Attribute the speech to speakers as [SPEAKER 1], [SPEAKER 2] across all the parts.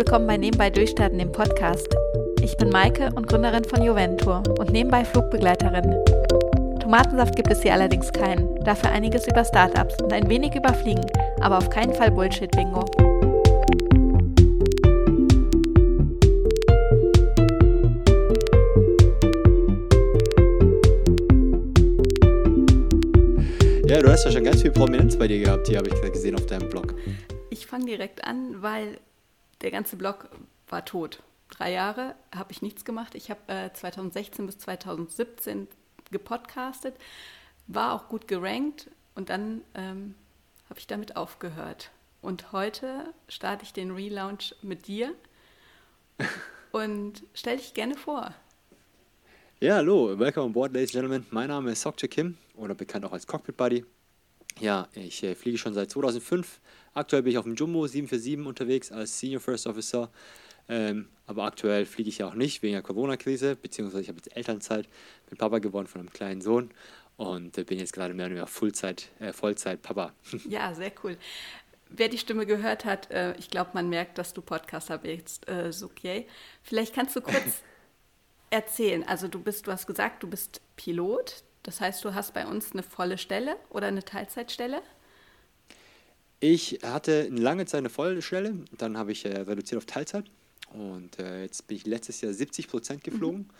[SPEAKER 1] willkommen bei Nebenbei Durchstarten, dem Podcast. Ich bin Maike und Gründerin von Juventur und nebenbei Flugbegleiterin. Tomatensaft gibt es hier allerdings keinen, dafür einiges über Startups und ein wenig über Fliegen, aber auf keinen Fall Bullshit-Bingo.
[SPEAKER 2] Ja, du hast ja schon ganz viel Prominenz bei dir gehabt, hier habe ich gesehen auf deinem Blog.
[SPEAKER 1] Ich fange direkt an, weil der ganze Blog war tot. Drei Jahre habe ich nichts gemacht. Ich habe äh, 2016 bis 2017 gepodcastet, war auch gut gerankt und dann ähm, habe ich damit aufgehört. Und heute starte ich den Relaunch mit dir und stell dich gerne vor.
[SPEAKER 2] Ja, hallo, welcome on board, ladies and gentlemen. Mein Name ist Sokje Kim oder bekannt auch als Cockpit Buddy. Ja, ich äh, fliege schon seit 2005. Aktuell bin ich auf dem Jumbo 747 unterwegs als Senior First Officer. Ähm, aber aktuell fliege ich ja auch nicht wegen der Corona-Krise, beziehungsweise ich habe jetzt Elternzeit, bin Papa geworden von einem kleinen Sohn und äh, bin jetzt gerade mehr oder weniger Fullzeit, äh, Vollzeit-Papa.
[SPEAKER 1] Ja, sehr cool. Wer die Stimme gehört hat, äh, ich glaube, man merkt, dass du Podcaster bist, äh, Sukier. Vielleicht kannst du kurz erzählen. Also du bist, du hast gesagt, du bist Pilot. Das heißt, du hast bei uns eine volle Stelle oder eine Teilzeitstelle?
[SPEAKER 2] Ich hatte lange Zeit eine volle Stelle, dann habe ich äh, reduziert auf Teilzeit und äh, jetzt bin ich letztes Jahr 70 Prozent geflogen. Mhm.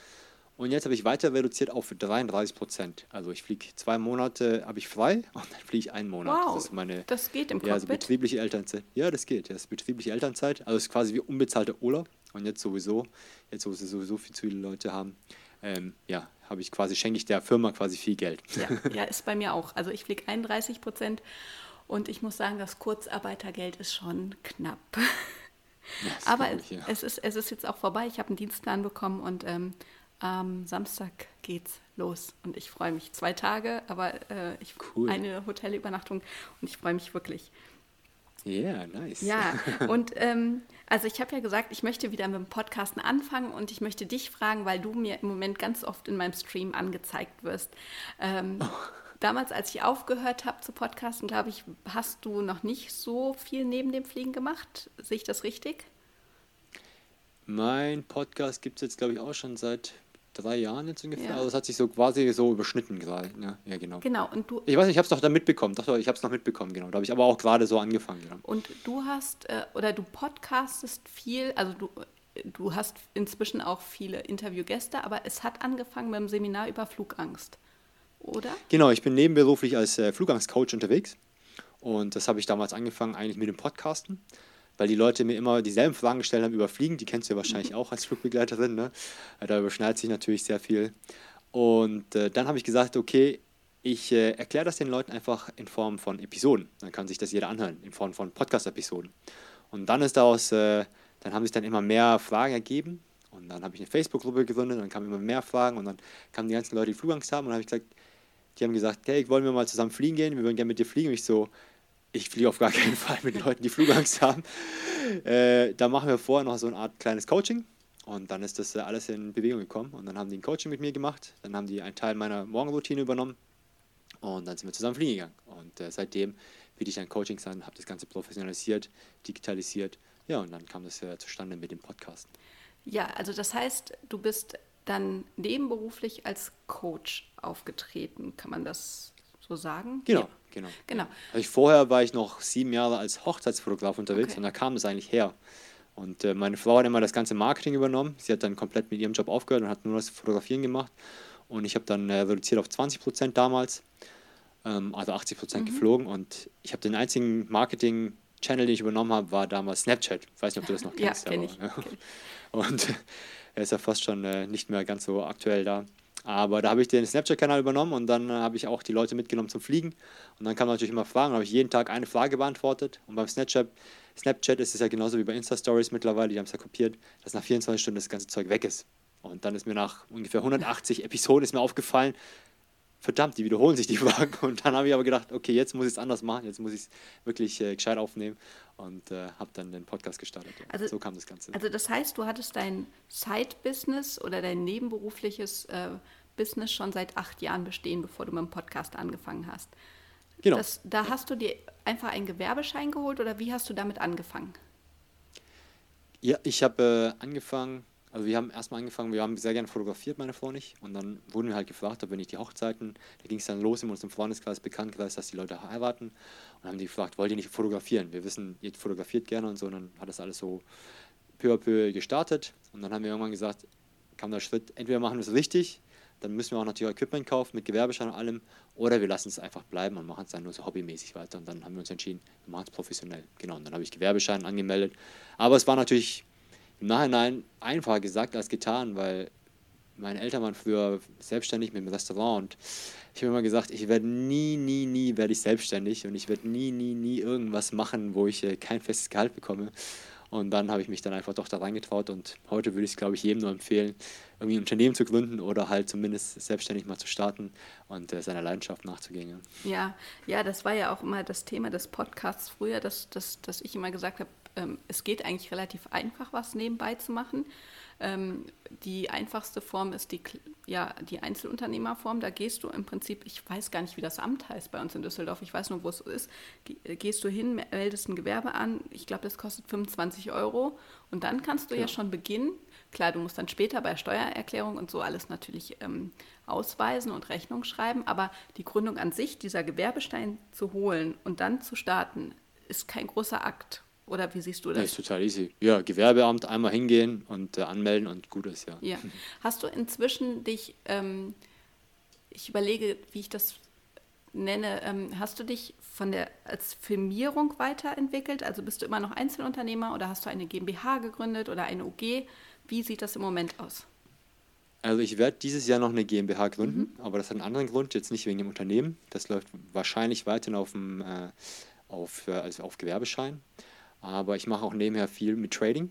[SPEAKER 2] Und jetzt habe ich weiter reduziert auf 33 Prozent. Also ich fliege zwei Monate, habe ich frei und dann fliege ich einen Monat.
[SPEAKER 1] Wow, das, ist meine, das geht im?
[SPEAKER 2] Ja, also betriebliche Elternzeit. Ja, das geht. Das ist betriebliche Elternzeit. Also es ist quasi wie unbezahlter Urlaub. Und jetzt sowieso, jetzt wo sie sowieso viel zu viele Leute haben, ähm, ja, habe ich quasi, schenke ich der Firma quasi viel Geld.
[SPEAKER 1] Ja, ja ist bei mir auch. Also ich fliege 31 Prozent und ich muss sagen, das Kurzarbeitergeld ist schon knapp. Ja, Aber ich, ja. es, ist, es ist jetzt auch vorbei. Ich habe einen Dienstplan bekommen und ähm, am Samstag geht's los. Und ich freue mich. Zwei Tage, aber äh, ich, cool. eine Hotelübernachtung und ich freue mich wirklich.
[SPEAKER 2] Ja, yeah, nice.
[SPEAKER 1] Ja, und ähm, also ich habe ja gesagt, ich möchte wieder mit dem Podcasten anfangen und ich möchte dich fragen, weil du mir im Moment ganz oft in meinem Stream angezeigt wirst. Ähm, oh. Damals, als ich aufgehört habe zu podcasten, glaube ich, hast du noch nicht so viel neben dem Fliegen gemacht. Sehe ich das richtig?
[SPEAKER 2] Mein Podcast gibt es jetzt, glaube ich, auch schon seit drei Jahren jetzt ungefähr. Ja. Also es hat sich so quasi so überschnitten gerade. Ja, ja, genau.
[SPEAKER 1] Genau. Und du.
[SPEAKER 2] Ich weiß nicht, ich habe es doch da mitbekommen. Doch, ich habe es noch mitbekommen, genau. Da habe ich aber auch gerade so angefangen. Genau.
[SPEAKER 1] Und du hast äh, oder du podcastest viel, also du, du hast inzwischen auch viele Interviewgäste, aber es hat angefangen beim Seminar über Flugangst, oder?
[SPEAKER 2] Genau, ich bin nebenberuflich als äh, Flugangstcoach unterwegs. Und das habe ich damals angefangen eigentlich mit dem Podcasten weil die Leute mir immer dieselben Fragen gestellt haben über Fliegen. Die kennst du ja wahrscheinlich auch als Flugbegleiterin. Ne? Da überschneidet sich natürlich sehr viel. Und äh, dann habe ich gesagt, okay, ich äh, erkläre das den Leuten einfach in Form von Episoden. Dann kann sich das jeder anhören, in Form von Podcast-Episoden. Und dann ist daraus, äh, dann haben sich dann immer mehr Fragen ergeben. Und dann habe ich eine Facebook-Gruppe gegründet, dann kamen immer mehr Fragen und dann kamen die ganzen Leute, die Flugangst haben. Und dann habe ich gesagt, die haben gesagt, hey, wollen wir mal zusammen fliegen gehen? Wir würden gerne mit dir fliegen. Und ich so, ich fliege auf gar keinen Fall mit Leuten, die Flugangst haben. Äh, da machen wir vorher noch so eine Art kleines Coaching und dann ist das äh, alles in Bewegung gekommen und dann haben die ein Coaching mit mir gemacht, dann haben die einen Teil meiner Morgenroutine übernommen und dann sind wir zusammen fliegen gegangen. Und äh, seitdem biete ich dann Coachings an, habe das Ganze professionalisiert, digitalisiert. Ja, und dann kam das äh, zustande mit dem Podcast.
[SPEAKER 1] Ja, also das heißt, du bist dann nebenberuflich als Coach aufgetreten, kann man das so sagen?
[SPEAKER 2] Genau. Ja. Genau. genau. Also ich, vorher war ich noch sieben Jahre als Hochzeitsfotograf unterwegs okay. und da kam es eigentlich her. Und äh, meine Frau hat immer das ganze Marketing übernommen. Sie hat dann komplett mit ihrem Job aufgehört und hat nur das Fotografieren gemacht. Und ich habe dann äh, reduziert auf 20 Prozent damals, ähm, also 80 Prozent mhm. geflogen. Und ich habe den einzigen Marketing-Channel, den ich übernommen habe, war damals Snapchat. Ich weiß nicht, ob du das noch kennst.
[SPEAKER 1] ja, kenne ich. Ja.
[SPEAKER 2] Und er ist ja fast schon äh, nicht mehr ganz so aktuell da. Aber da habe ich den Snapchat-Kanal übernommen und dann äh, habe ich auch die Leute mitgenommen zum Fliegen. Und dann kamen natürlich immer Fragen. Habe ich jeden Tag eine Frage beantwortet. Und beim Snapchat, Snapchat ist es ja genauso wie bei Insta-Stories mittlerweile, die haben es ja kopiert, dass nach 24 Stunden das ganze Zeug weg ist. Und dann ist mir nach ungefähr 180 Episoden ist mir aufgefallen, verdammt, die wiederholen sich die Fragen. Und dann habe ich aber gedacht, okay, jetzt muss ich es anders machen, jetzt muss ich es wirklich äh, gescheit aufnehmen und äh, habe dann den Podcast gestartet. Ja. Also, so kam das Ganze.
[SPEAKER 1] Also das heißt, du hattest dein Side-Business oder dein nebenberufliches äh, Business schon seit acht Jahren bestehen, bevor du mit dem Podcast angefangen hast. Genau. Das, da hast du dir einfach einen Gewerbeschein geholt oder wie hast du damit angefangen?
[SPEAKER 2] Ja, ich habe äh, angefangen, also wir haben erstmal angefangen, wir haben sehr gerne fotografiert, meine Frau und ich. Und dann wurden wir halt gefragt, ob wir nicht die Hochzeiten, da ging es dann los in unserem Freundeskreis, Bekanntenkreis, dass die Leute heiraten. Und haben die gefragt, wollt ihr nicht fotografieren? Wir wissen, ihr fotografiert gerne und so. Und dann hat das alles so peu à peu gestartet. Und dann haben wir irgendwann gesagt, kam der Schritt, entweder machen wir es richtig, dann müssen wir auch natürlich Equipment kaufen mit Gewerbeschein und allem, oder wir lassen es einfach bleiben und machen es dann nur so hobbymäßig weiter. Und dann haben wir uns entschieden, wir machen es professionell. Genau, und dann habe ich Gewerbeschein angemeldet. Aber es war natürlich im Nachhinein einfacher gesagt als getan, weil meine Eltern waren früher selbstständig mit dem Restaurant und ich habe immer gesagt, ich werde nie, nie, nie werde ich selbstständig und ich werde nie, nie, nie irgendwas machen, wo ich äh, kein festes Gehalt bekomme. Und dann habe ich mich dann einfach doch da reingetraut und heute würde ich es, glaube ich, jedem nur empfehlen, irgendwie ein Unternehmen zu gründen oder halt zumindest selbstständig mal zu starten und äh, seiner Leidenschaft nachzugehen.
[SPEAKER 1] Ja. ja. ja, das war ja auch immer das Thema des Podcasts früher, dass, dass, dass ich immer gesagt habe, ähm, es geht eigentlich relativ einfach, was nebenbei zu machen. Ähm, die einfachste Form ist die, ja, die Einzelunternehmerform. Da gehst du im Prinzip, ich weiß gar nicht, wie das Amt heißt bei uns in Düsseldorf, ich weiß nur, wo es ist. Äh, gehst du hin, meldest ein Gewerbe an. Ich glaube, das kostet 25 Euro. Und dann kannst du ja, ja schon beginnen. Klar, du musst dann später bei Steuererklärung und so alles natürlich ähm, ausweisen und Rechnung schreiben. Aber die Gründung an sich, dieser Gewerbestein zu holen und dann zu starten, ist kein großer Akt. Oder wie siehst du das?
[SPEAKER 2] Das ist total easy. Ja, Gewerbeamt einmal hingehen und äh, anmelden und gut ist, ja.
[SPEAKER 1] ja. Hast du inzwischen dich, ähm, ich überlege, wie ich das nenne, ähm, hast du dich von der als Firmierung weiterentwickelt? Also bist du immer noch Einzelunternehmer oder hast du eine GmbH gegründet oder eine UG? Wie sieht das im Moment aus?
[SPEAKER 2] Also ich werde dieses Jahr noch eine GmbH gründen, mhm. aber das hat einen anderen Grund, jetzt nicht wegen dem Unternehmen. Das läuft wahrscheinlich weiterhin auf, dem, äh, auf, äh, also auf Gewerbeschein. Aber ich mache auch nebenher viel mit Trading.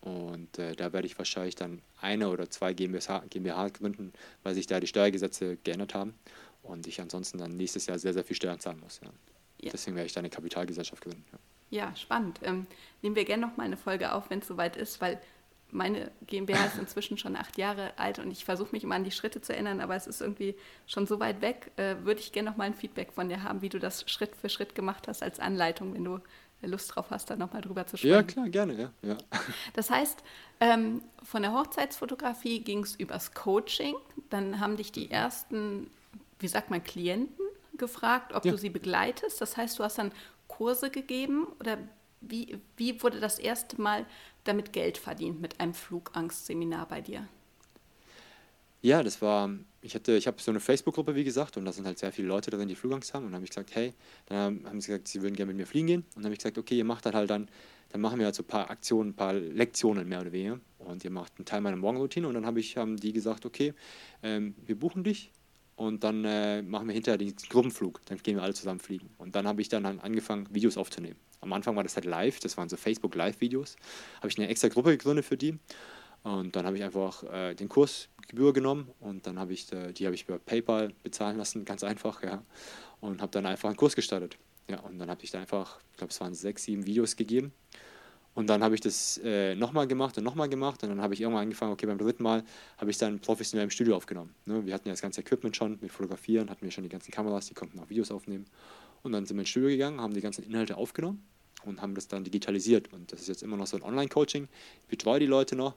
[SPEAKER 2] Und äh, da werde ich wahrscheinlich dann eine oder zwei GmbH, GmbH gründen, weil sich da die Steuergesetze geändert haben und ich ansonsten dann nächstes Jahr sehr, sehr viel Steuern zahlen muss. Ja. Ja. Deswegen werde ich da eine Kapitalgesellschaft gründen.
[SPEAKER 1] Ja, ja spannend. Ähm, nehmen wir gerne noch mal eine Folge auf, wenn es soweit ist, weil meine GmbH ist inzwischen schon acht Jahre alt und ich versuche mich immer an die Schritte zu erinnern, aber es ist irgendwie schon so weit weg. Äh, würde ich gerne noch mal ein Feedback von dir haben, wie du das Schritt für Schritt gemacht hast als Anleitung, wenn du Lust drauf hast, da nochmal drüber zu sprechen.
[SPEAKER 2] Ja, klar, gerne, ja. ja.
[SPEAKER 1] Das heißt, ähm, von der Hochzeitsfotografie ging es übers Coaching. Dann haben dich die ersten, wie sagt man, Klienten gefragt, ob ja. du sie begleitest. Das heißt, du hast dann Kurse gegeben oder wie, wie wurde das erste Mal damit Geld verdient mit einem Flugangstseminar bei dir?
[SPEAKER 2] Ja, das war, ich hatte, ich habe so eine Facebook-Gruppe, wie gesagt, und da sind halt sehr viele Leute drin, die Flugangst haben. Und dann habe ich gesagt, hey, dann haben sie gesagt, sie würden gerne mit mir fliegen gehen. Und dann habe ich gesagt, okay, ihr macht dann halt dann, dann machen wir halt so ein paar Aktionen, ein paar Lektionen mehr oder weniger. Und ihr macht einen Teil meiner Morgenroutine. Und dann habe ich, haben die gesagt, okay, ähm, wir buchen dich. Und dann äh, machen wir hinterher den Gruppenflug. Dann gehen wir alle zusammen fliegen. Und dann habe ich dann angefangen, Videos aufzunehmen. Am Anfang war das halt live, das waren so Facebook-Live-Videos. Habe ich eine extra Gruppe gegründet für die. Und dann habe ich einfach äh, den Kursgebühr genommen und dann habe ich, äh, die habe ich über PayPal bezahlen lassen, ganz einfach, ja. Und habe dann einfach einen Kurs gestartet. Ja, und dann habe ich da einfach, ich glaube, es waren sechs, sieben Videos gegeben. Und dann habe ich das äh, nochmal gemacht und nochmal gemacht. Und dann habe ich irgendwann angefangen, okay, beim dritten Mal habe ich dann professionell im Studio aufgenommen. Ne? Wir hatten ja das ganze Equipment schon mit Fotografieren, hatten wir schon die ganzen Kameras, die konnten auch Videos aufnehmen. Und dann sind wir ins Studio gegangen, haben die ganzen Inhalte aufgenommen und haben das dann digitalisiert. Und das ist jetzt immer noch so ein Online-Coaching. Ich betreue die Leute noch,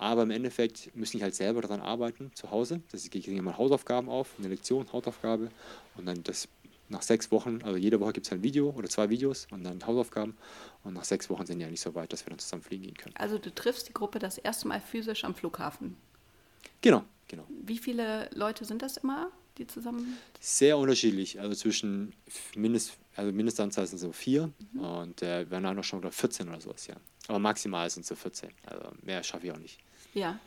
[SPEAKER 2] aber im Endeffekt müssen die halt selber daran arbeiten, zu Hause. Das ist, kriegen mal Hausaufgaben auf, eine Lektion, Hausaufgabe. Und dann das nach sechs Wochen, also jede Woche gibt es ein Video oder zwei Videos und dann Hausaufgaben. Und nach sechs Wochen sind die ja nicht so weit, dass wir dann zusammen fliegen gehen können.
[SPEAKER 1] Also du triffst die Gruppe das erste Mal physisch am Flughafen.
[SPEAKER 2] Genau, genau.
[SPEAKER 1] Wie viele Leute sind das immer, die zusammen?
[SPEAKER 2] Sehr unterschiedlich. Also zwischen Mindest, also Mindestanzahl sind so vier mhm. und äh, werden auch noch schon 14 oder sowas, ja. Aber maximal sind es so 14. Also mehr schaffe ich auch nicht.
[SPEAKER 1] Ja,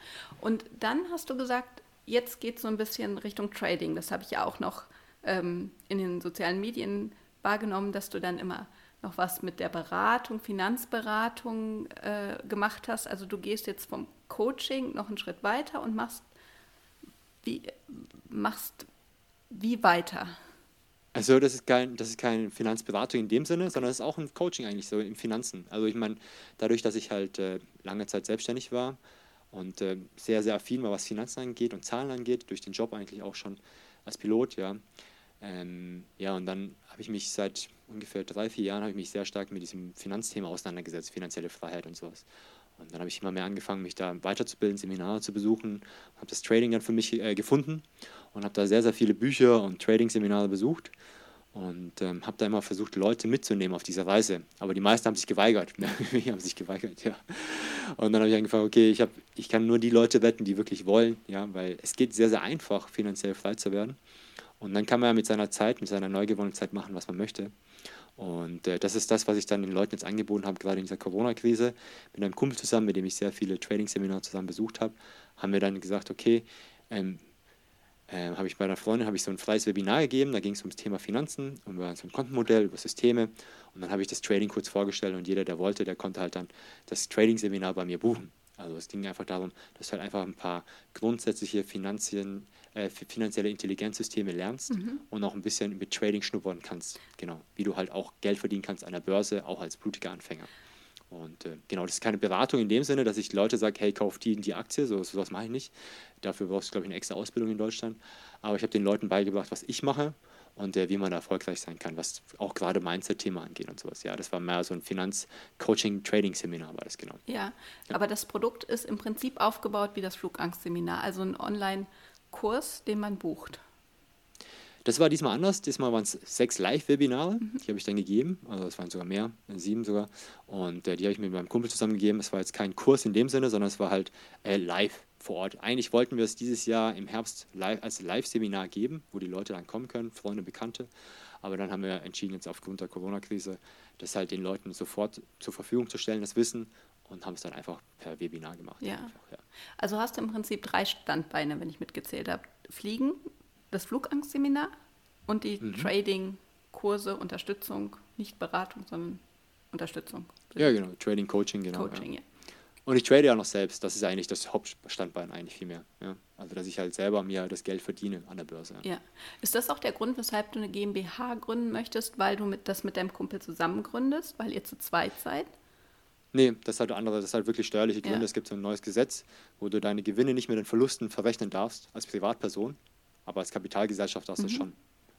[SPEAKER 1] und dann hast du gesagt, jetzt geht es so ein bisschen Richtung Trading. Das habe ich ja auch noch ähm, in den sozialen Medien wahrgenommen, dass du dann immer noch was mit der Beratung, Finanzberatung äh, gemacht hast. Also du gehst jetzt vom Coaching noch einen Schritt weiter und machst wie, machst wie weiter?
[SPEAKER 2] Also das ist kein, das ist keine Finanzberatung in dem Sinne, sondern es ist auch ein Coaching eigentlich so in Finanzen. Also ich meine, dadurch, dass ich halt äh, lange Zeit selbstständig war, und äh, sehr, sehr affin war, was Finanzen angeht und Zahlen angeht, durch den Job eigentlich auch schon als Pilot, ja. Ähm, ja, und dann habe ich mich seit ungefähr drei, vier Jahren habe ich mich sehr stark mit diesem Finanzthema auseinandergesetzt, finanzielle Freiheit und sowas. Und dann habe ich immer mehr angefangen, mich da weiterzubilden, Seminare zu besuchen, habe das Trading dann für mich äh, gefunden und habe da sehr, sehr viele Bücher und Trading-Seminare besucht und ähm, habe da immer versucht, Leute mitzunehmen auf dieser Reise. Aber die meisten haben sich geweigert. die haben sich geweigert, ja. Und dann habe ich angefangen, okay, ich, hab, ich kann nur die Leute retten, die wirklich wollen, ja, weil es geht sehr, sehr einfach, finanziell frei zu werden. Und dann kann man ja mit seiner Zeit, mit seiner neu gewonnenen Zeit machen, was man möchte. Und äh, das ist das, was ich dann den Leuten jetzt angeboten habe, gerade in dieser Corona-Krise. Mit einem Kumpel zusammen, mit dem ich sehr viele Trading-Seminare zusammen besucht habe, haben wir dann gesagt, okay, ähm, äh, habe ich bei einer Freundin habe ich so ein freies Webinar gegeben, da ging es ums Thema Finanzen, über so ein Kontenmodell, über Systeme und dann habe ich das Trading kurz vorgestellt und jeder, der wollte, der konnte halt dann das Trading-Seminar bei mir buchen. Also es ging einfach darum, dass du halt einfach ein paar grundsätzliche Finanzien, äh, finanzielle Intelligenzsysteme lernst mhm. und auch ein bisschen mit Trading schnuppern kannst. Genau, wie du halt auch Geld verdienen kannst an der Börse, auch als blutiger Anfänger. Und äh, genau, das ist keine Beratung in dem Sinne, dass ich Leute sage, hey, kauf die die Aktie, so sowas mache ich nicht. Dafür brauchst du, glaube ich, eine extra Ausbildung in Deutschland. Aber ich habe den Leuten beigebracht, was ich mache und äh, wie man erfolgreich sein kann, was auch gerade Mindset-Thema angeht und sowas. Ja, das war mehr so ein Finanz-Coaching-Trading-Seminar, war das genau.
[SPEAKER 1] Ja, ja, aber das Produkt ist im Prinzip aufgebaut wie das Flugangst-Seminar, also ein Online-Kurs, den man bucht.
[SPEAKER 2] Das war diesmal anders. Diesmal waren es sechs Live-Webinare, mhm. die habe ich dann gegeben. Also es waren sogar mehr, sieben sogar. Und äh, die habe ich mit meinem Kumpel zusammen gegeben. Es war jetzt kein Kurs in dem Sinne, sondern es war halt äh, live vor Ort. Eigentlich wollten wir es dieses Jahr im Herbst live, als Live-Seminar geben, wo die Leute dann kommen können, Freunde, Bekannte. Aber dann haben wir entschieden, jetzt aufgrund der Corona-Krise, das halt den Leuten sofort zur Verfügung zu stellen, das Wissen, und haben es dann einfach per Webinar gemacht.
[SPEAKER 1] Ja.
[SPEAKER 2] Einfach, ja.
[SPEAKER 1] Also hast du im Prinzip drei Standbeine, wenn ich mitgezählt habe. Fliegen, das Flugangstseminar und die mhm. Trading-Kurse, Unterstützung, nicht Beratung, sondern Unterstützung.
[SPEAKER 2] Ja, genau, Trading, Coaching, genau.
[SPEAKER 1] Coaching, ja. ja.
[SPEAKER 2] Und ich trade ja noch selbst, das ist eigentlich das Hauptstandbein eigentlich viel mehr. Ja. Also dass ich halt selber mir das Geld verdiene an der Börse.
[SPEAKER 1] Ja. Ist das auch der Grund, weshalb du eine GmbH gründen möchtest, weil du mit, das mit deinem Kumpel zusammen gründest, weil ihr zu zweit seid?
[SPEAKER 2] Nee, das hat andere, das hat wirklich steuerliche Gründe. Ja. Es gibt so ein neues Gesetz, wo du deine Gewinne nicht mit den Verlusten verrechnen darfst als Privatperson, aber als Kapitalgesellschaft darfst du mhm. schon.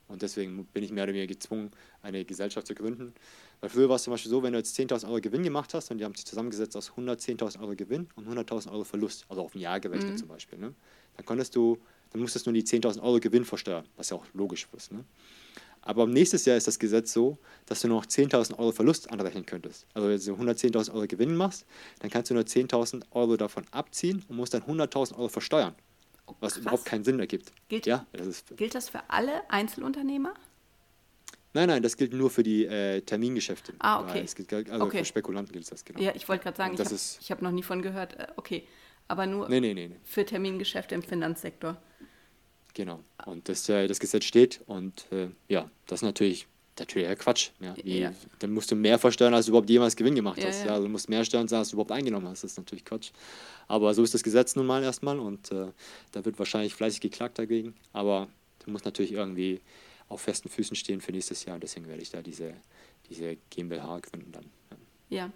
[SPEAKER 2] Und deswegen bin ich mehr oder weniger gezwungen, eine Gesellschaft zu gründen. Weil früher war es zum Beispiel so, wenn du jetzt 10.000 Euro Gewinn gemacht hast und die haben sich zusammengesetzt aus 110.000 Euro Gewinn und 100.000 Euro Verlust, also auf ein Jahr gerechnet mhm. zum Beispiel, ne? dann konntest du, dann musstest du nur die 10.000 Euro Gewinn versteuern, was ja auch logisch ist. Ne? Aber nächstes Jahr ist das Gesetz so, dass du nur noch 10.000 Euro Verlust anrechnen könntest. Also wenn du 110.000 Euro Gewinn machst, dann kannst du nur 10.000 Euro davon abziehen und musst dann 100.000 Euro versteuern was Krass. überhaupt keinen Sinn ergibt.
[SPEAKER 1] Gilt, ja, das ist, gilt das für alle Einzelunternehmer?
[SPEAKER 2] Nein, nein, das gilt nur für die äh, Termingeschäfte.
[SPEAKER 1] Ah, okay.
[SPEAKER 2] Gilt, also
[SPEAKER 1] okay.
[SPEAKER 2] für Spekulanten gilt das, genau.
[SPEAKER 1] Ja, ich wollte gerade sagen, ich habe hab noch nie von gehört. Äh, okay, aber nur
[SPEAKER 2] nee, nee, nee, nee.
[SPEAKER 1] für Termingeschäfte im Finanzsektor.
[SPEAKER 2] Genau, und das, äh, das Gesetz steht und äh, ja, das ist natürlich natürlich Quatsch. Ja. Wie, ja. Dann musst du mehr versteuern, als du überhaupt jemals Gewinn gemacht hast. Ja, ja. Also du musst mehr steuern, als du überhaupt eingenommen hast. Das ist natürlich Quatsch. Aber so ist das Gesetz nun mal erstmal und äh, da wird wahrscheinlich fleißig geklagt dagegen. Aber du musst natürlich irgendwie auf festen Füßen stehen für nächstes Jahr und deswegen werde ich da diese, diese GmbH gründen dann.
[SPEAKER 1] Ja.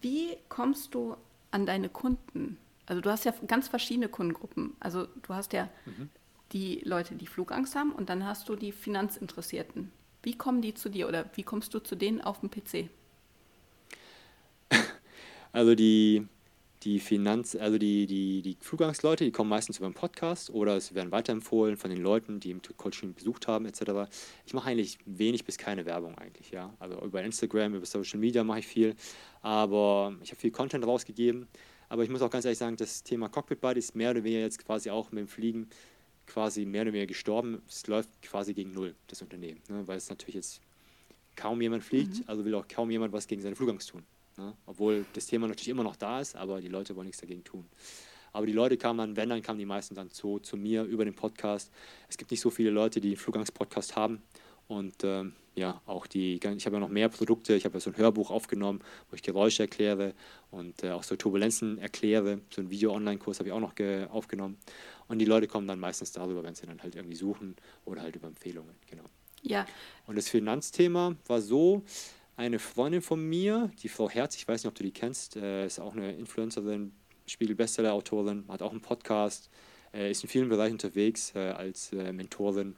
[SPEAKER 1] Wie kommst du an deine Kunden? Also du hast ja ganz verschiedene Kundengruppen. Also du hast ja mhm. die Leute, die Flugangst haben und dann hast du die Finanzinteressierten. Wie kommen die zu dir oder wie kommst du zu denen auf dem PC?
[SPEAKER 2] Also die, die Finanz, also die, die, die Zugangsleute, die kommen meistens über einen Podcast oder sie werden weiterempfohlen von den Leuten, die im Coaching besucht haben, etc. Ich mache eigentlich wenig bis keine Werbung eigentlich, ja. Also über Instagram, über Social Media mache ich viel, aber ich habe viel Content rausgegeben. Aber ich muss auch ganz ehrlich sagen, das Thema Cockpit Buddy ist mehr oder weniger jetzt quasi auch mit dem Fliegen quasi mehr oder weniger gestorben. Es läuft quasi gegen Null, das Unternehmen, ne? weil es natürlich jetzt kaum jemand fliegt, mhm. also will auch kaum jemand was gegen seine Flugangst tun. Ne? Obwohl das Thema natürlich immer noch da ist, aber die Leute wollen nichts dagegen tun. Aber die Leute kamen dann, wenn, dann kamen die meisten dann zu, zu mir über den Podcast. Es gibt nicht so viele Leute, die einen Flugangst-Podcast haben. Und ähm, ja, auch die, ich habe ja noch mehr Produkte. Ich habe ja so ein Hörbuch aufgenommen, wo ich Geräusche erkläre und äh, auch so Turbulenzen erkläre. So ein Video-Online-Kurs habe ich auch noch aufgenommen. Und die Leute kommen dann meistens darüber, wenn sie dann halt irgendwie suchen oder halt über Empfehlungen, genau.
[SPEAKER 1] Ja.
[SPEAKER 2] Und das Finanzthema war so, eine Freundin von mir, die Frau Herz, ich weiß nicht, ob du die kennst, äh, ist auch eine Influencerin, Spiegel-Bestseller-Autorin, hat auch einen Podcast, äh, ist in vielen Bereichen unterwegs äh, als äh, Mentorin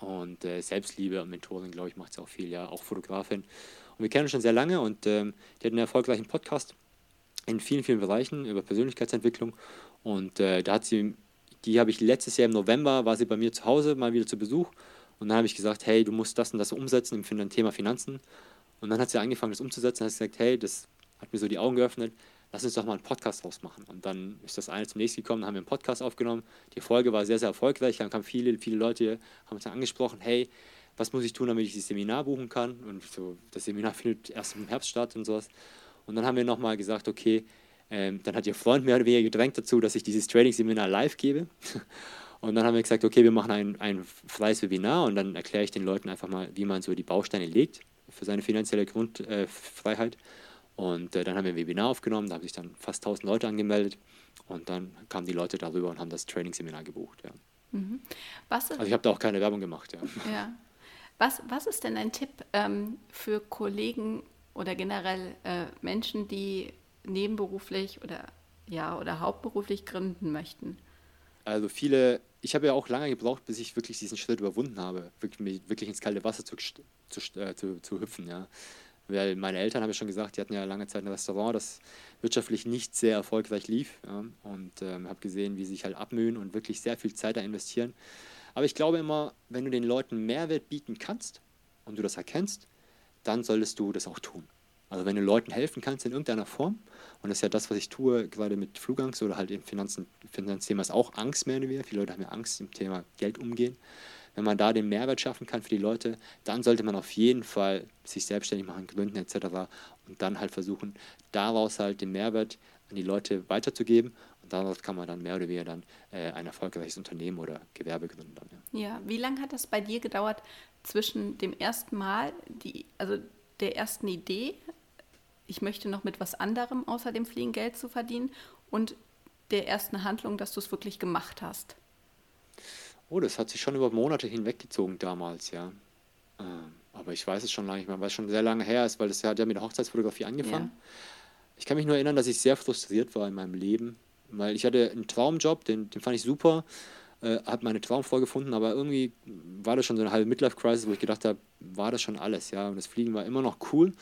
[SPEAKER 2] und äh, Selbstliebe und Mentorin, glaube ich, macht sie auch viel, ja, auch Fotografin. Und wir kennen uns schon sehr lange und ähm, die hat einen erfolgreichen Podcast in vielen, vielen Bereichen über Persönlichkeitsentwicklung. Und äh, da hat sie, die habe ich letztes Jahr im November, war sie bei mir zu Hause mal wieder zu Besuch. Und dann habe ich gesagt, hey, du musst das und das umsetzen im Thema Finanzen. Und dann hat sie angefangen, das umzusetzen. Dann hat sie gesagt, hey, das hat mir so die Augen geöffnet. Lass uns doch mal einen Podcast draus machen. Und dann ist das eine zum nächsten gekommen, haben wir einen Podcast aufgenommen. Die Folge war sehr, sehr erfolgreich. Dann kamen viele, viele Leute, haben uns dann angesprochen, hey, was muss ich tun, damit ich das Seminar buchen kann? Und so, das Seminar findet erst im Herbst statt und sowas. Und dann haben wir nochmal gesagt, okay, ähm, dann hat ihr Freund mehr oder weniger gedrängt dazu, dass ich dieses Trading-Seminar live gebe. Und dann haben wir gesagt, okay, wir machen ein, ein freies Webinar und dann erkläre ich den Leuten einfach mal, wie man so die Bausteine legt für seine finanzielle Grundfreiheit. Äh, und äh, dann haben wir ein Webinar aufgenommen, da haben sich dann fast 1000 Leute angemeldet und dann kamen die Leute darüber und haben das Training-Seminar gebucht. Ja. Mhm. also ich habe da auch keine Werbung gemacht. Ja.
[SPEAKER 1] ja. Was, was ist denn ein Tipp ähm, für Kollegen oder generell äh, Menschen, die nebenberuflich oder, ja, oder hauptberuflich gründen möchten?
[SPEAKER 2] Also viele, ich habe ja auch lange gebraucht, bis ich wirklich diesen Schritt überwunden habe, wirklich, wirklich ins kalte Wasser zu, zu, äh, zu, zu hüpfen. Ja. Weil meine Eltern haben ja schon gesagt, die hatten ja lange Zeit ein Restaurant, das wirtschaftlich nicht sehr erfolgreich lief. Ja, und ähm, habe gesehen, wie sie sich halt abmühen und wirklich sehr viel Zeit da investieren. Aber ich glaube immer, wenn du den Leuten Mehrwert bieten kannst und du das erkennst, dann solltest du das auch tun. Also wenn du Leuten helfen kannst in irgendeiner Form, und das ist ja das, was ich tue, gerade mit Flugangst oder halt im Finanzthema ist auch Angst mehr oder weniger. Viele Leute haben ja Angst im Thema Geld umgehen wenn man da den Mehrwert schaffen kann für die Leute, dann sollte man auf jeden Fall sich selbstständig machen, gründen etc. und dann halt versuchen, daraus halt den Mehrwert an die Leute weiterzugeben und daraus kann man dann mehr oder weniger dann äh, ein erfolgreiches Unternehmen oder Gewerbe gründen. Dann,
[SPEAKER 1] ja. ja, wie lange hat das bei dir gedauert zwischen dem ersten Mal, die, also der ersten Idee, ich möchte noch mit was anderem außer dem Fliegen Geld zu verdienen und der ersten Handlung, dass du es wirklich gemacht hast?
[SPEAKER 2] Oh, das hat sich schon über Monate hinweggezogen damals, ja. Ähm, aber ich weiß es schon lange nicht mehr, weil es schon sehr lange her ist, weil das hat ja mit der Hochzeitsfotografie angefangen. Ja. Ich kann mich nur erinnern, dass ich sehr frustriert war in meinem Leben, weil ich hatte einen Traumjob, den, den fand ich super, äh, habe meine Traumfrau gefunden, aber irgendwie war das schon so eine halbe Midlife-Crisis, wo ich gedacht habe, war das schon alles, ja. Und das Fliegen war immer noch cool,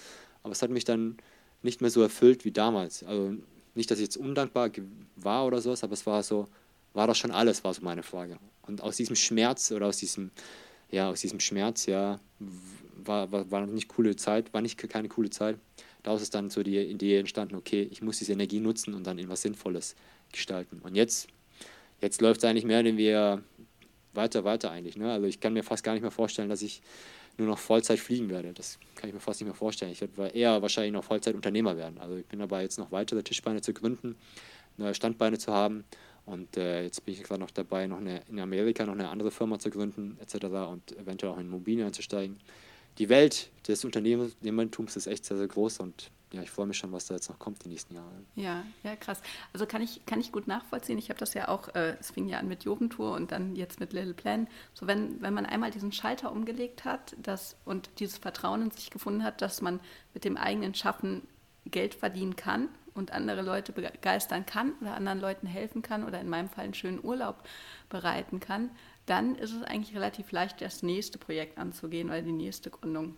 [SPEAKER 2] aber es hat mich dann nicht mehr so erfüllt wie damals. Also nicht, dass ich jetzt undankbar war oder sowas, aber es war so, war das schon alles, war so meine Frage. Und aus diesem Schmerz oder aus diesem, ja, aus diesem Schmerz, ja, war, war, war nicht coole Zeit, war nicht keine coole Zeit. Daraus ist dann so die Idee entstanden, okay, ich muss diese Energie nutzen und dann in was Sinnvolles gestalten. Und jetzt, jetzt läuft es eigentlich mehr denn wir weiter, weiter eigentlich. Ne? Also ich kann mir fast gar nicht mehr vorstellen, dass ich nur noch Vollzeit fliegen werde. Das kann ich mir fast nicht mehr vorstellen. Ich werde eher wahrscheinlich noch Vollzeitunternehmer werden. Also ich bin dabei, jetzt noch weitere Tischbeine zu gründen, neue Standbeine zu haben und äh, jetzt bin ich gerade noch dabei, noch eine, in Amerika noch eine andere Firma zu gründen, etc. und eventuell auch in Immobilien einzusteigen. Die Welt des Unternehmertums ist echt sehr, sehr groß und ja, ich freue mich schon, was da jetzt noch kommt die nächsten Jahre.
[SPEAKER 1] Ja, ja, krass. Also kann ich, kann ich gut nachvollziehen. Ich habe das ja auch, äh, es fing ja an mit Jugendtour und dann jetzt mit Little Plan. So, wenn, wenn man einmal diesen Schalter umgelegt hat das, und dieses Vertrauen in sich gefunden hat, dass man mit dem eigenen Schaffen Geld verdienen kann und andere Leute begeistern kann oder anderen Leuten helfen kann oder in meinem Fall einen schönen Urlaub bereiten kann, dann ist es eigentlich relativ leicht, das nächste Projekt anzugehen oder die nächste Gründung.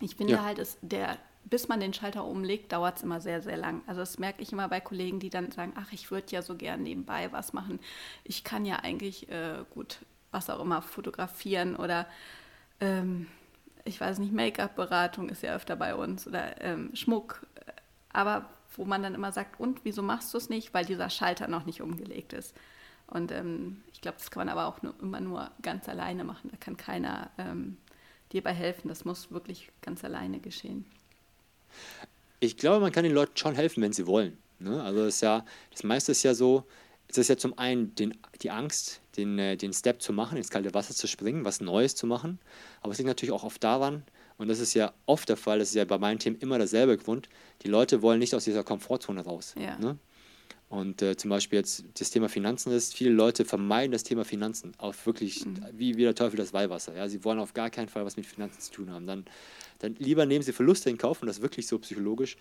[SPEAKER 1] Ich finde ja. halt, es, der, bis man den Schalter umlegt, dauert es immer sehr, sehr lang. Also das merke ich immer bei Kollegen, die dann sagen, ach, ich würde ja so gern nebenbei was machen. Ich kann ja eigentlich äh, gut, was auch immer, fotografieren oder ähm, ich weiß nicht, Make-up-Beratung ist ja öfter bei uns oder ähm, Schmuck. Aber wo man dann immer sagt, und wieso machst du es nicht? Weil dieser Schalter noch nicht umgelegt ist. Und ähm, ich glaube, das kann man aber auch nur, immer nur ganz alleine machen. Da kann keiner ähm, dir bei helfen. Das muss wirklich ganz alleine geschehen.
[SPEAKER 2] Ich glaube, man kann den Leuten schon helfen, wenn sie wollen. Ne? Also das, ja, das meiste ist ja so, es ist ja zum einen den, die Angst, den, äh, den Step zu machen, ins kalte Wasser zu springen, was Neues zu machen. Aber es liegt natürlich auch oft daran, und das ist ja oft der Fall, das ist ja bei meinen Themen immer derselbe Grund, die Leute wollen nicht aus dieser Komfortzone raus. Ja. Ne? Und äh, zum Beispiel jetzt das Thema Finanzen ist, viele Leute vermeiden das Thema Finanzen auf wirklich, mhm. wie, wie der Teufel das Weihwasser. Ja? Sie wollen auf gar keinen Fall was mit Finanzen zu tun haben. Dann, dann lieber nehmen sie Verluste in Kauf, und das wirklich so psychologisch,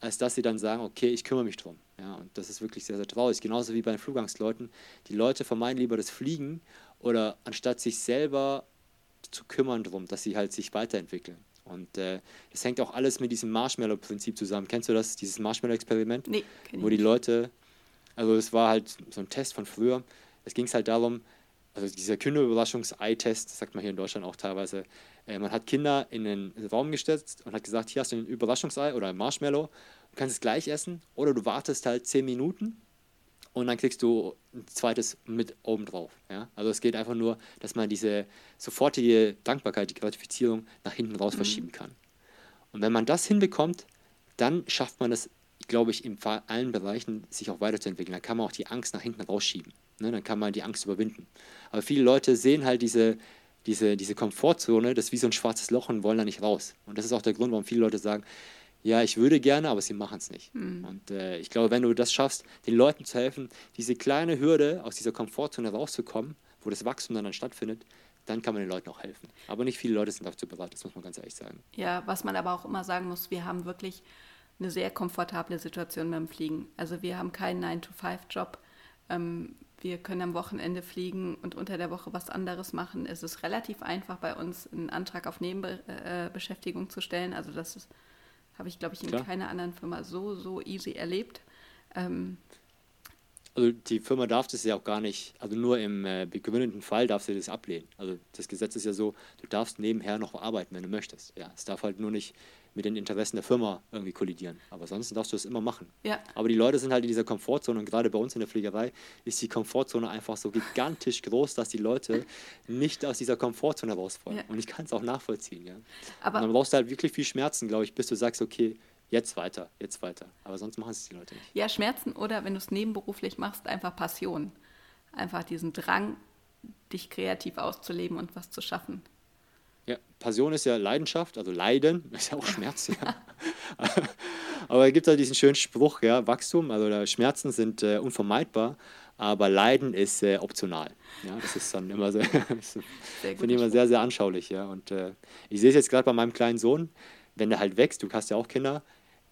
[SPEAKER 2] als dass sie dann sagen, okay, ich kümmere mich drum. Ja? Und das ist wirklich sehr, sehr traurig. Genauso wie bei den Flugangstleuten. Die Leute vermeiden lieber das Fliegen oder anstatt sich selber zu kümmern drum, dass sie halt sich weiterentwickeln. Und äh, das hängt auch alles mit diesem Marshmallow-Prinzip zusammen. Kennst du das, dieses Marshmallow-Experiment?
[SPEAKER 1] Nee,
[SPEAKER 2] Wo die Leute, also es war halt so ein Test von früher. Es ging halt darum, also dieser Kinderüberraschungsei-Test, sagt man hier in Deutschland auch teilweise, äh, man hat Kinder in einen Raum gesetzt und hat gesagt, hier hast du ein Überraschungsei oder ein Marshmallow, du kannst es gleich essen oder du wartest halt 10 Minuten und dann kriegst du ein zweites mit oben drauf. Ja? Also es geht einfach nur, dass man diese sofortige Dankbarkeit, die Gratifizierung nach hinten raus mhm. verschieben kann. Und wenn man das hinbekommt, dann schafft man es, glaube ich, in allen Bereichen sich auch weiterzuentwickeln. Dann kann man auch die Angst nach hinten rausschieben. Ne? Dann kann man die Angst überwinden. Aber viele Leute sehen halt diese, diese, diese Komfortzone, das ist wie so ein schwarzes Loch und wollen da nicht raus. Und das ist auch der Grund, warum viele Leute sagen, ja, ich würde gerne, aber sie machen es nicht. Mhm. Und äh, ich glaube, wenn du das schaffst, den Leuten zu helfen, diese kleine Hürde aus dieser Komfortzone rauszukommen, wo das Wachstum dann, dann stattfindet, dann kann man den Leuten auch helfen. Aber nicht viele Leute sind dazu bereit, das muss man ganz ehrlich sagen.
[SPEAKER 1] Ja, was man aber auch immer sagen muss, wir haben wirklich eine sehr komfortable Situation beim Fliegen. Also wir haben keinen 9-to-5-Job. Ähm, wir können am Wochenende fliegen und unter der Woche was anderes machen. Es ist relativ einfach bei uns, einen Antrag auf Nebenbeschäftigung äh, zu stellen. Also das ist habe ich, glaube ich, in Klar. keiner anderen Firma so, so easy erlebt. Ähm,
[SPEAKER 2] also die Firma darf das ja auch gar nicht, also nur im äh, begründeten Fall darf sie das ablehnen. Also das Gesetz ist ja so, du darfst nebenher noch arbeiten, wenn du möchtest. Ja, es darf halt nur nicht mit den Interessen der Firma irgendwie kollidieren. Aber sonst darfst du das immer machen.
[SPEAKER 1] Ja.
[SPEAKER 2] Aber die Leute sind halt in dieser Komfortzone und gerade bei uns in der Fliegerei ist die Komfortzone einfach so gigantisch groß, dass die Leute nicht aus dieser Komfortzone raus wollen. Ja. Und ich kann es auch nachvollziehen. Ja. Aber und dann brauchst du halt wirklich viel Schmerzen, glaube ich, bis du sagst, okay, jetzt weiter, jetzt weiter. Aber sonst machen es die Leute nicht.
[SPEAKER 1] Ja, Schmerzen oder wenn du es nebenberuflich machst, einfach Passion. Einfach diesen Drang, dich kreativ auszuleben und was zu schaffen.
[SPEAKER 2] Ja, Passion ist ja Leidenschaft, also Leiden ist ja auch Schmerz. ja. aber es gibt halt diesen schönen Spruch, ja, Wachstum, also Schmerzen sind äh, unvermeidbar, aber Leiden ist äh, optional. Ja, das ist dann immer sehr, finde ich immer sehr, sehr anschaulich. Ja. Und äh, ich sehe es jetzt gerade bei meinem kleinen Sohn, wenn der halt wächst, du hast ja auch Kinder,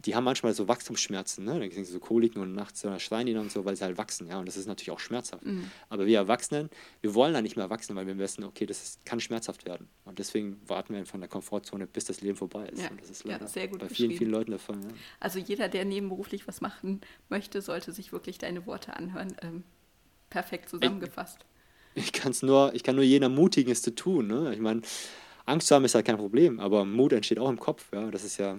[SPEAKER 2] die haben manchmal so Wachstumsschmerzen, ne? dann kriegen sie so Koliken und nachts so schreien die dann und so, weil sie halt wachsen, ja, und das ist natürlich auch schmerzhaft. Mhm. Aber wir Erwachsenen, wir wollen da nicht mehr wachsen, weil wir wissen, okay, das ist, kann schmerzhaft werden. Und deswegen warten wir von der Komfortzone, bis das Leben vorbei ist.
[SPEAKER 1] Ja,
[SPEAKER 2] und das ist
[SPEAKER 1] leider ja, sehr gut
[SPEAKER 2] bei vielen, vielen Leuten der Fall. Ja.
[SPEAKER 1] Also jeder, der nebenberuflich was machen möchte, sollte sich wirklich deine Worte anhören. Ähm, perfekt zusammengefasst.
[SPEAKER 2] Ich, ich, kann's nur, ich kann nur jeden ermutigen, es zu tun. Ne? Ich meine, Angst zu haben ist halt kein Problem, aber Mut entsteht auch im Kopf. Ja? Das ist ja,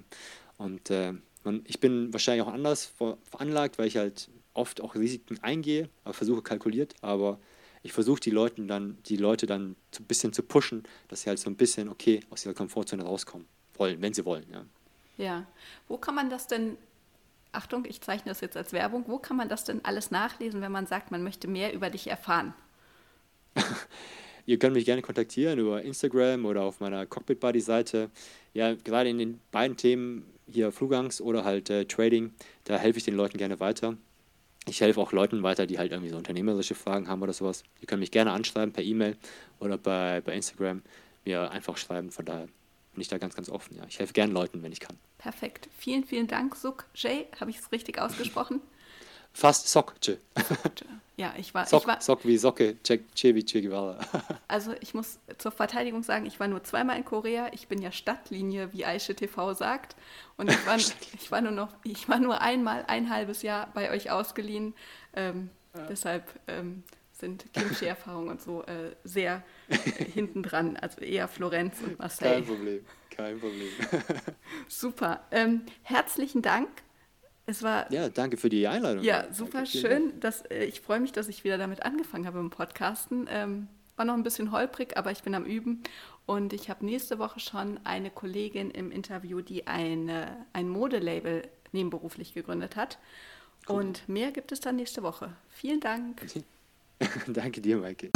[SPEAKER 2] und äh, und ich bin wahrscheinlich auch anders veranlagt, weil ich halt oft auch Risiken eingehe, aber versuche kalkuliert, aber ich versuche die Leute dann, die Leute dann so ein bisschen zu pushen, dass sie halt so ein bisschen, okay, aus ihrer Komfortzone rauskommen wollen, wenn sie wollen, ja.
[SPEAKER 1] Ja. Wo kann man das denn, Achtung, ich zeichne das jetzt als Werbung, wo kann man das denn alles nachlesen, wenn man sagt, man möchte mehr über dich erfahren?
[SPEAKER 2] Ihr könnt mich gerne kontaktieren über Instagram oder auf meiner Cockpit Buddy Seite. Ja, gerade in den beiden Themen hier Flugangst oder halt äh, Trading, da helfe ich den Leuten gerne weiter. Ich helfe auch Leuten weiter, die halt irgendwie so unternehmerische Fragen haben oder sowas. Die können mich gerne anschreiben per E-Mail oder bei, bei Instagram, mir einfach schreiben. Von daher bin ich da ganz, ganz offen. Ja. Ich helfe gerne Leuten, wenn ich kann.
[SPEAKER 1] Perfekt. Vielen, vielen Dank, Suk Jay. Habe ich es richtig ausgesprochen?
[SPEAKER 2] Fast Sokce.
[SPEAKER 1] Ja, ich war,
[SPEAKER 2] Sok,
[SPEAKER 1] ich war.
[SPEAKER 2] Sok wie Socke, Che, che wie Che Guevara.
[SPEAKER 1] Also ich muss zur Verteidigung sagen, ich war nur zweimal in Korea. Ich bin ja Stadtlinie, wie Aische TV sagt. Und ich war, ich war nur noch, ich war nur einmal ein halbes Jahr bei euch ausgeliehen. Ähm, ja. Deshalb ähm, sind Kimchi-Erfahrungen und so äh, sehr äh, hinten dran. Also eher Florenz und Marseille.
[SPEAKER 2] Kein Problem, kein Problem.
[SPEAKER 1] Super. Ähm, herzlichen Dank es war.
[SPEAKER 2] Ja, danke für die Einladung.
[SPEAKER 1] Ja, super danke, schön. Dass, äh, ich freue mich, dass ich wieder damit angefangen habe im Podcasten. Ähm, war noch ein bisschen holprig, aber ich bin am Üben. Und ich habe nächste Woche schon eine Kollegin im Interview, die eine, ein Modelabel nebenberuflich gegründet hat. Cool. Und mehr gibt es dann nächste Woche. Vielen Dank.
[SPEAKER 2] danke dir, Maike.